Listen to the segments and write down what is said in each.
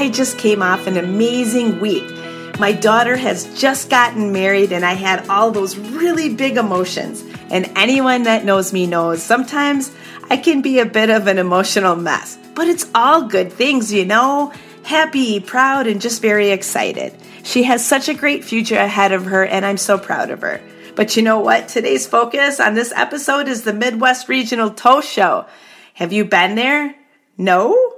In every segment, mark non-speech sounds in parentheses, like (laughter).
I just came off an amazing week. My daughter has just gotten married, and I had all those really big emotions. And anyone that knows me knows sometimes I can be a bit of an emotional mess, but it's all good things, you know? Happy, proud, and just very excited. She has such a great future ahead of her, and I'm so proud of her. But you know what? Today's focus on this episode is the Midwest Regional Tow Show. Have you been there? No?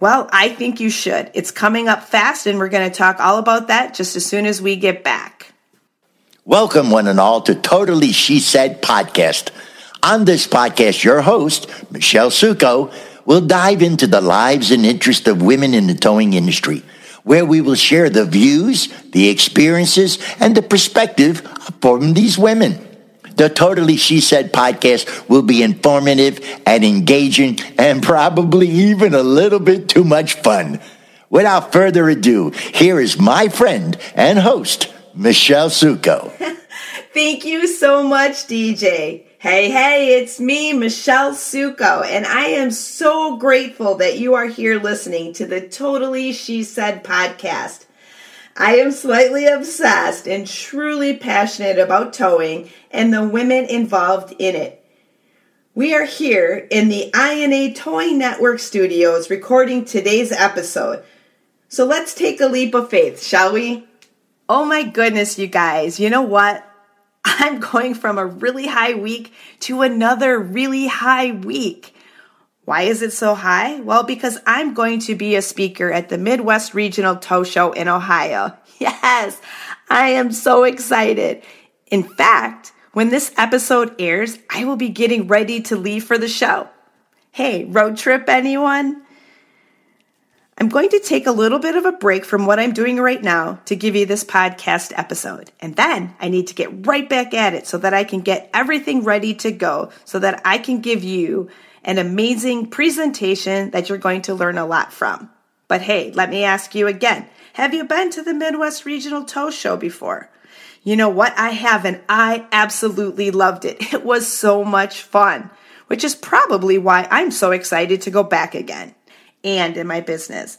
Well, I think you should. It's coming up fast, and we're going to talk all about that just as soon as we get back. Welcome, one and all, to Totally She Said podcast. On this podcast, your host, Michelle Sukow, will dive into the lives and interests of women in the towing industry, where we will share the views, the experiences, and the perspective from these women. The Totally She Said podcast will be informative and engaging and probably even a little bit too much fun. Without further ado, here is my friend and host, Michelle Sukow. (laughs) Thank you so much, DJ. Hey, hey, it's me, Michelle Sukow, and I am so grateful that you are here listening to the Totally She Said podcast. I am slightly obsessed and truly passionate about towing and the women involved in it. We are here in the INA Towing Network studios recording today's episode. So let's take a leap of faith, shall we? Oh my goodness, you guys, you know what? (laughs) I'm going from a really high week to another really high week. Why is it so high? Well, because I'm going to be a speaker at the Midwest Regional Tow Show in Ohio. (laughs) Yes, I am so excited. In fact, when this episode airs, I will be getting ready to leave for the show. Hey, road trip, anyone? I'm going to take a little bit of a break from what I'm doing right now to give you this podcast episode. And then I need to get right back at it so that I can get everything ready to go so that I can give you an amazing presentation that you're going to learn a lot from. But hey, let me ask you again have you been to the Midwest Regional Tow Show before? You know what? I have, and I absolutely loved it. (laughs) It was so much fun, which is probably why I'm so excited to go back again and in my business.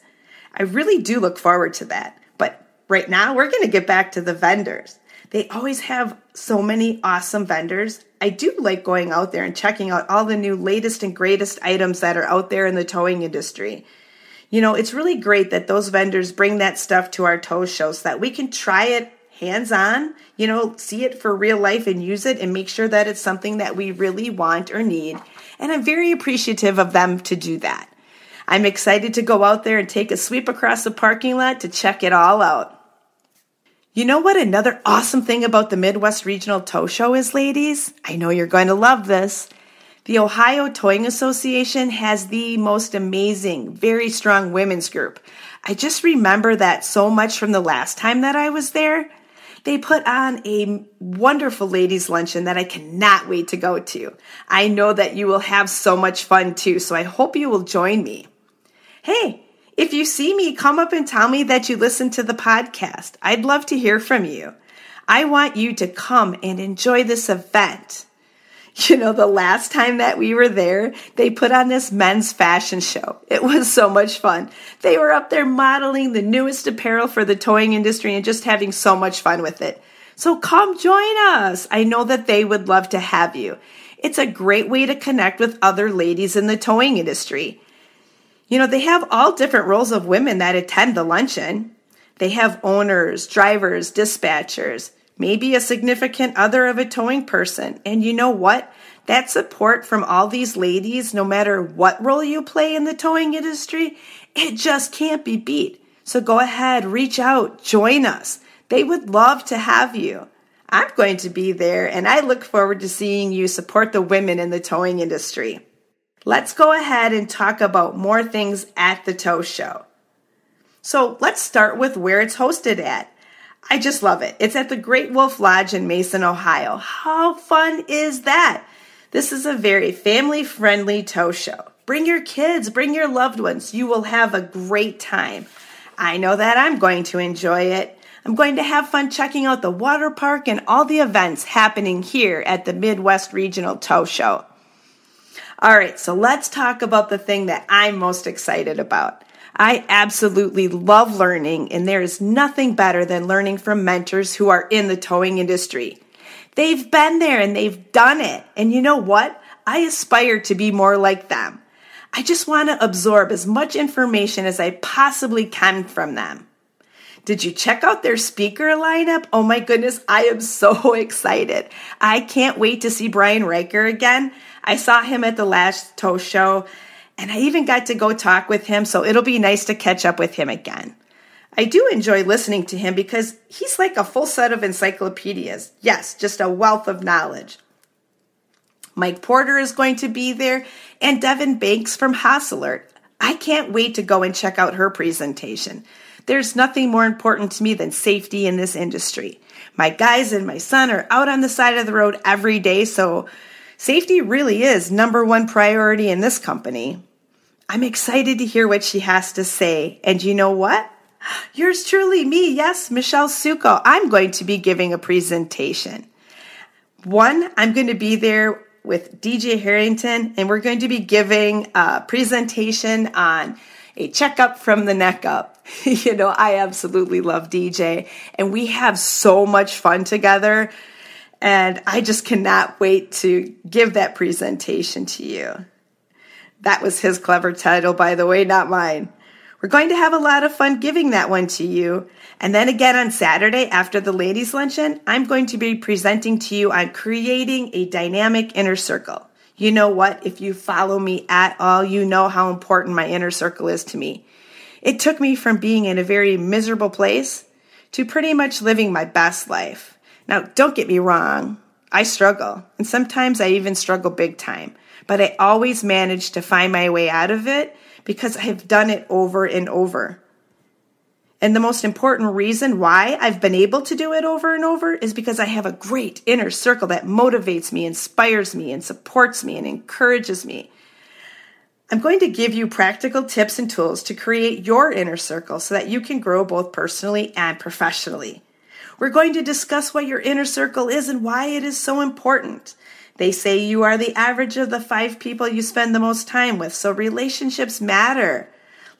I really do look forward to that. But right now, we're going to get back to the vendors. They always have so many awesome vendors. I do like going out there and checking out all the new latest and greatest items that are out there in the towing industry. You know, it's really great that those vendors bring that stuff to our tow show so that we can try it hands on, you know, see it for real life and use it and make sure that it's something that we really want or need. And I'm very appreciative of them to do that. I'm excited to go out there and take a sweep across the parking lot to check it all out. You know what another awesome thing about the Midwest Regional Tow Show is, ladies? I know you're going to love this. The Ohio Towing Association has the most amazing, very strong women's group. I just remember that so much from the last time that I was there. They put on a wonderful ladies' luncheon that I cannot wait to go to. I know that you will have so much fun too, so I hope you will join me. Hey, if you see me, come up and tell me that you listen to the podcast. I'd love to hear from you. I want you to come and enjoy this event. (laughs) You know, the last time that we were there, they put on this men's fashion show. It was so much fun. They were up there modeling the newest apparel for the towing industry and just having so much fun with it. So come join us. I know that they would love to have you. It's a great way to connect with other ladies in the towing industry. You know, they have all different roles of women that attend the luncheon. They have owners, drivers, dispatchers, maybe a significant other of a towing person. And you know what? That support from all these ladies, no matter what role you play in the towing industry, it just can't be beat. So go ahead, reach out, join us. They would love to have you. I'm going to be there and I look forward to seeing you support the women in the towing industry. Let's go ahead and talk about more things at the tow show. So let's start with where it's hosted at. I just love it. It's at the Great Wolf Lodge in Mason, Ohio. How fun is that? This is a very family friendly tow show. Bring your kids, bring your loved ones. You will have a great time. I know that I'm going to enjoy it. I'm going to have fun checking out the water park and all the events happening here at the Midwest Regional Tow Show. All right, so let's talk about the thing that I'm most excited about. I absolutely love learning, and there is nothing better than learning from mentors who are in the towing industry. They've been there and they've done it. And you know what? I aspire to be more like them. I just want to absorb as much information as I possibly can from them. Did you check out their speaker lineup? Oh my goodness, I am so (laughs) excited. I can't wait to see Brian Riker again. I saw him at the last tow show and I even got to go talk with him, so it'll be nice to catch up with him again. I do enjoy listening to him because he's like a full set of encyclopedias. Yes, just a wealth of knowledge. Mike Porter is going to be there, and Devin Banks from Hasselert. I can't wait to go and check out her presentation. There's nothing more important to me than safety in this industry. My guys and my son are out on the side of the road every day, so safety really is number one priority in this company. I'm excited to hear what she has to say. And you know what? (gasps) Yours truly, me, yes, Michelle Sukow. I'm going to be giving a presentation. One, I'm going to be there with DJ Harrington, and we're going to be giving a presentation on a checkup from the neck up. (laughs) you know, I absolutely love DJ, and we have so much fun together. And I just cannot wait to give that presentation to you. That was his clever title, by the way, not mine. We're going to have a lot of fun giving that one to you. And then again on Saturday after the ladies' luncheon, I'm going to be presenting to you on creating a dynamic inner circle. You know what? If you follow me at all, you know how important my inner circle is to me. It took me from being in a very miserable place to pretty much living my best life. Now, don't get me wrong. I struggle, and sometimes I even struggle big time but I always manage to find my way out of it because I've done it over and over. And the most important reason why I've been able to do it over and over is because I have a great inner circle that motivates me, inspires me, and supports me and encourages me. I'm going to give you practical tips and tools to create your inner circle so that you can grow both personally and professionally. We're going to discuss what your inner circle is and why it is so important. They say you are the average of the five people you spend the most time with, so relationships matter.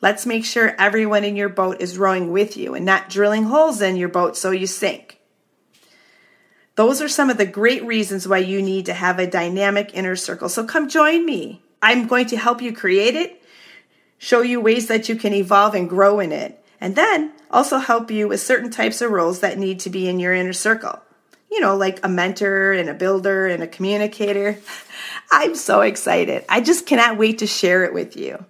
Let's make sure everyone in your boat is rowing with you and not drilling holes in your boat so you sink. Those are some of the great reasons why you need to have a dynamic inner circle. So come join me. I'm going to help you create it, show you ways that you can evolve and grow in it, and then also help you with certain types of roles that need to be in your inner circle you know, like a mentor and a builder and a communicator. (laughs) I'm so excited. I just cannot wait to share it with you.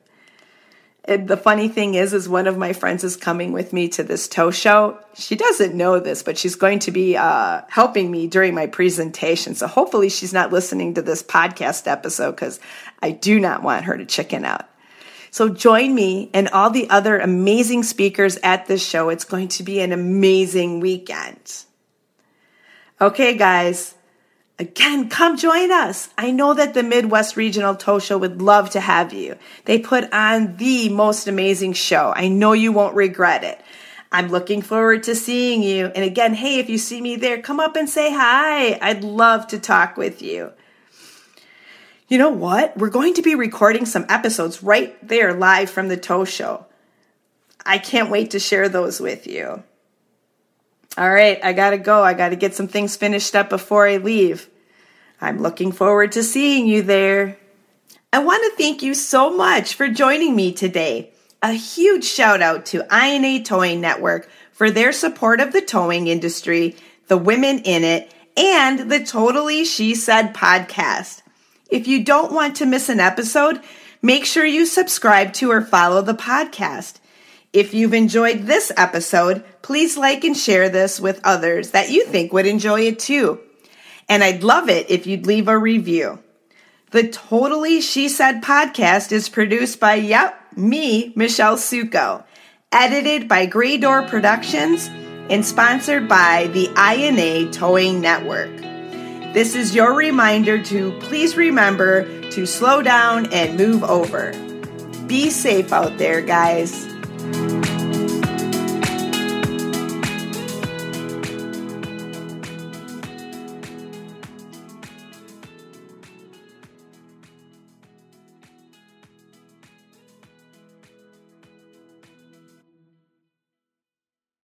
And the funny thing is, is one of my friends is coming with me to this tow show. She doesn't know this, but she's going to be uh, helping me during my presentation. So hopefully she's not listening to this podcast episode because I do not want her to chicken out. So join me and all the other amazing speakers at this show. It's going to be an amazing weekend. Okay, guys. Again, come join us. I know that the Midwest Regional Tow Show would love to have you. They put on the most amazing show. I know you won't regret it. I'm looking forward to seeing you. And again, hey, if you see me there, come up and say hi. I'd love to talk with you. You know what? We're going to be recording some episodes right there live from the Tow Show. I can't wait to share those with you. All right, I gotta go. I gotta get some things finished up before I leave. I'm looking forward to seeing you there. I want to thank you so much for joining me today. A huge shout out to INA Towing Network for their support of the towing industry, the women in it, and the Totally She Said podcast. If you don't want to miss an episode, make sure you subscribe to or follow the podcast. If you've enjoyed this episode, please like and share this with others that you think would enjoy it too. And I'd love it if you'd leave a review. The Totally She Said podcast is produced by, yep, me, Michelle Sukow, edited by Grey Door Productions, and sponsored by the INA Towing Network. This is your reminder to please remember to slow down and move over. Be safe out there, guys.